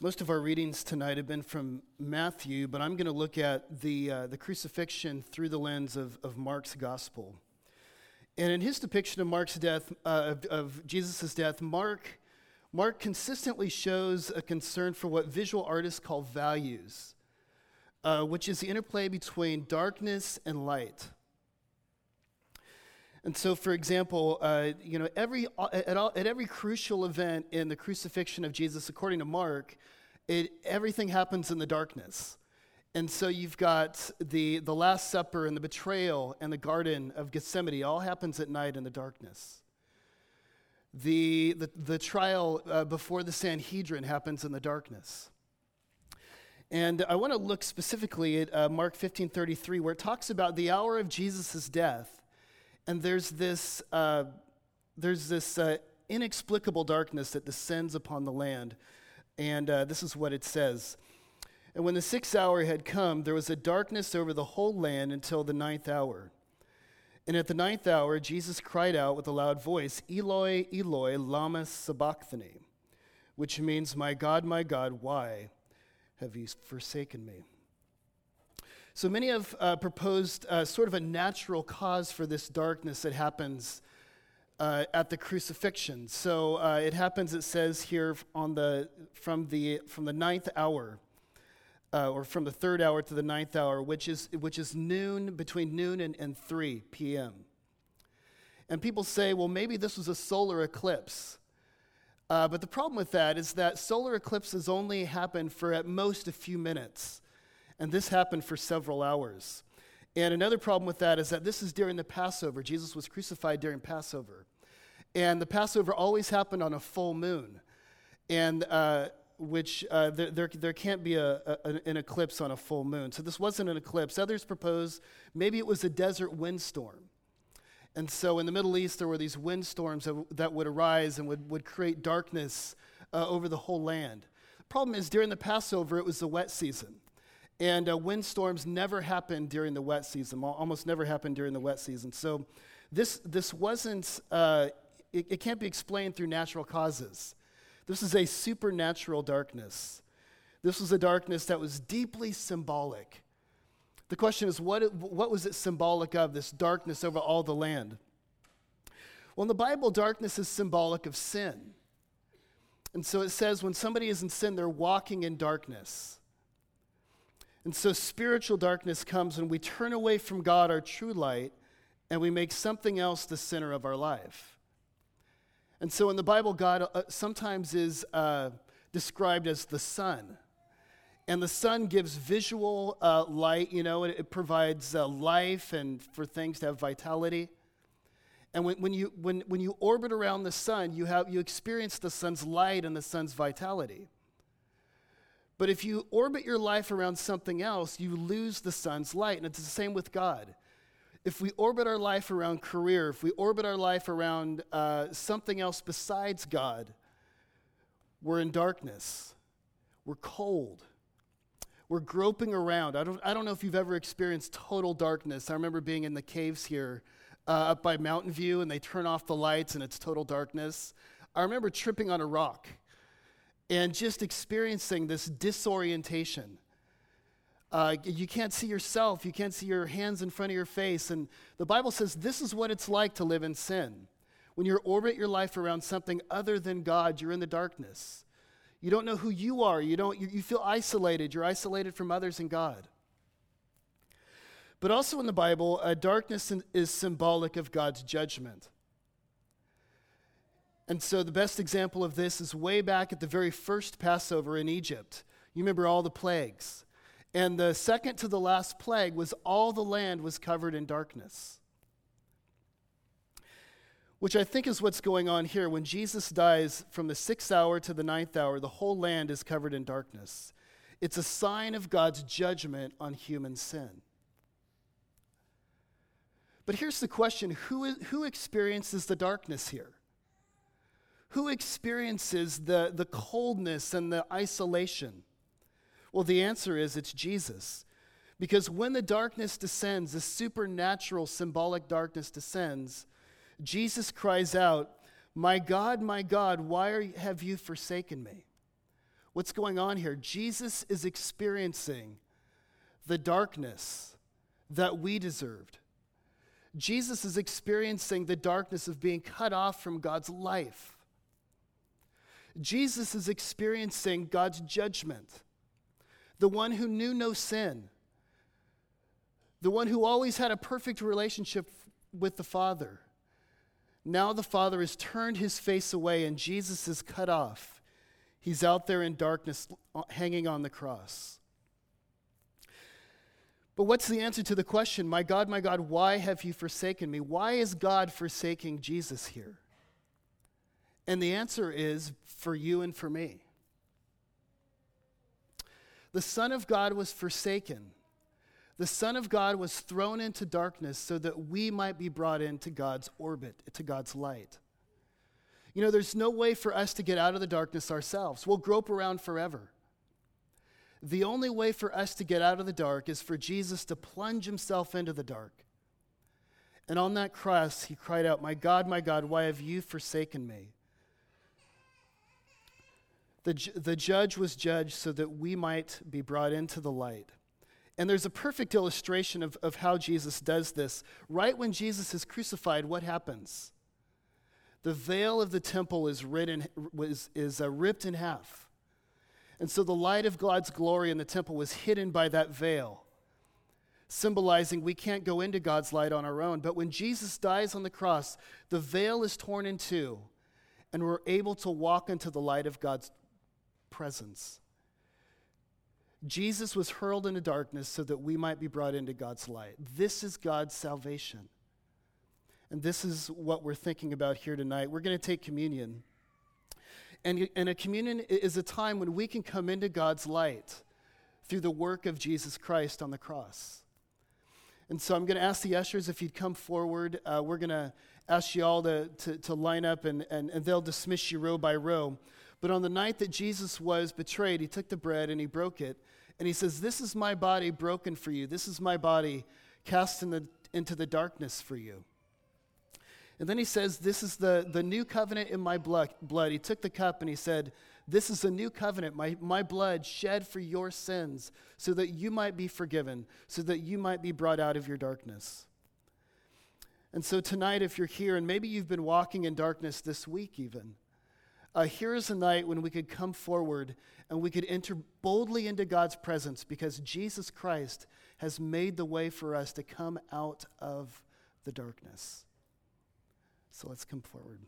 Most of our readings tonight have been from Matthew, but I'm going to look at the, uh, the crucifixion through the lens of, of Mark's gospel. And in his depiction of Mark's death, uh, of, of Jesus' death, Mark, Mark consistently shows a concern for what visual artists call values, uh, which is the interplay between darkness and light. And so, for example, uh, you know, every, at, all, at every crucial event in the crucifixion of Jesus, according to Mark, it, everything happens in the darkness. And so you've got the, the Last Supper and the betrayal and the Garden of Gethsemane all happens at night in the darkness. The, the, the trial uh, before the Sanhedrin happens in the darkness. And I want to look specifically at uh, Mark 15:33, where it talks about the hour of Jesus' death and there's this, uh, there's this uh, inexplicable darkness that descends upon the land. And uh, this is what it says. And when the sixth hour had come, there was a darkness over the whole land until the ninth hour. And at the ninth hour, Jesus cried out with a loud voice, Eloi, Eloi, lama sabachthani, which means, My God, my God, why have you forsaken me? So many have uh, proposed uh, sort of a natural cause for this darkness that happens uh, at the crucifixion. So uh, it happens, it says here, on the, from, the, from the ninth hour, uh, or from the third hour to the ninth hour, which is, which is noon, between noon and, and 3 p.m. And people say, well, maybe this was a solar eclipse. Uh, but the problem with that is that solar eclipses only happen for at most a few minutes. And this happened for several hours. And another problem with that is that this is during the Passover. Jesus was crucified during Passover. And the Passover always happened on a full moon, and uh, which uh, there, there, there, can't be a, a, an eclipse on a full moon. So this wasn't an eclipse. Others propose maybe it was a desert windstorm. And so in the Middle East, there were these windstorms that, that would arise and would, would create darkness uh, over the whole land. The problem is, during the Passover, it was the wet season. And uh, windstorms never happen during the wet season, almost never happen during the wet season. So this, this wasn't, uh, it, it can't be explained through natural causes. This is a supernatural darkness. This was a darkness that was deeply symbolic. The question is, what, what was it symbolic of, this darkness over all the land? Well, in the Bible, darkness is symbolic of sin. And so it says when somebody is in sin, they're walking in darkness. And so spiritual darkness comes when we turn away from God, our true light, and we make something else the center of our life. And so in the Bible, God uh, sometimes is uh, described as the sun. And the sun gives visual uh, light, you know, it, it provides uh, life and for things to have vitality. And when, when, you, when, when you orbit around the sun, you, have, you experience the sun's light and the sun's vitality. But if you orbit your life around something else, you lose the sun's light. And it's the same with God. If we orbit our life around career, if we orbit our life around uh, something else besides God, we're in darkness. We're cold. We're groping around. I don't, I don't know if you've ever experienced total darkness. I remember being in the caves here uh, up by Mountain View, and they turn off the lights and it's total darkness. I remember tripping on a rock and just experiencing this disorientation. Uh, you can't see yourself, you can't see your hands in front of your face. And the Bible says this is what it's like to live in sin. When you orbit your life around something other than God, you're in the darkness. You don't know who you are. You, don't, you, you feel isolated. You're isolated from others and God. But also in the Bible, uh, darkness is symbolic of God's judgment. And so the best example of this is way back at the very first Passover in Egypt. You remember all the plagues. And the second to the last plague was all the land was covered in darkness. Which I think is what's going on here. When Jesus dies from the sixth hour to the ninth hour, the whole land is covered in darkness. It's a sign of God's judgment on human sin. But here's the question who, who experiences the darkness here? Who experiences the, the coldness and the isolation? Well, the answer is it's Jesus. Because when the darkness descends, the supernatural symbolic darkness descends, Jesus cries out, My God, my God, why are, have you forsaken me? What's going on here? Jesus is experiencing the darkness that we deserved. Jesus is experiencing the darkness of being cut off from God's life. Jesus is experiencing God's judgment. The one who knew no sin, the one who always had a perfect relationship with the Father. Now the Father has turned his face away and Jesus is cut off. He's out there in darkness uh, hanging on the cross. But what's the answer to the question, My God, my God, why have you forsaken me? Why is God forsaking Jesus here? And the answer is for you and for me. The Son of God was forsaken. The Son of God was thrown into darkness so that we might be brought into God's orbit, to God's light. You know, there's no way for us to get out of the darkness ourselves. We'll grope around forever. The only way for us to get out of the dark is for Jesus to plunge himself into the dark. And on that cross, he cried out, My God, my God, why have you forsaken me? The, the judge was judged so that we might be brought into the light. And there's a perfect illustration of, of how Jesus does this. Right when Jesus is crucified, what happens? The veil of the temple is, in, was, is uh, ripped in half. And so the light of God's glory in the temple was hidden by that veil, symbolizing we can't go into God's light on our own. But when Jesus dies on the cross, the veil is torn in two, and we're able to walk into the light of God's presence. Jesus was hurled into darkness so that we might be brought into God's light. This is God's salvation. And this is what we're thinking about here tonight. We're going to take communion. And, and a communion is a time when we can come into God's light through the work of Jesus Christ on the cross. And so I'm going to ask the ushers if you'd come forward. Uh, we're going to ask you all to, to, to line up, and, and, and they'll dismiss you row by row. But on the night that Jesus was betrayed, he took the bread and he broke it. And he says, This is my body broken for you. This is my body cast in the, into the darkness for you. And then he says, This is the, the new covenant in my blood, blood. He took the cup and he said, This is a new covenant, my, my blood shed for your sins, so that you might be forgiven, so that you might be brought out of your darkness. And so tonight, if you're here, and maybe you've been walking in darkness this week even, uh, here is a night when we could come forward and we could enter boldly into God's presence because Jesus Christ has made the way for us to come out of the darkness. So let's come forward.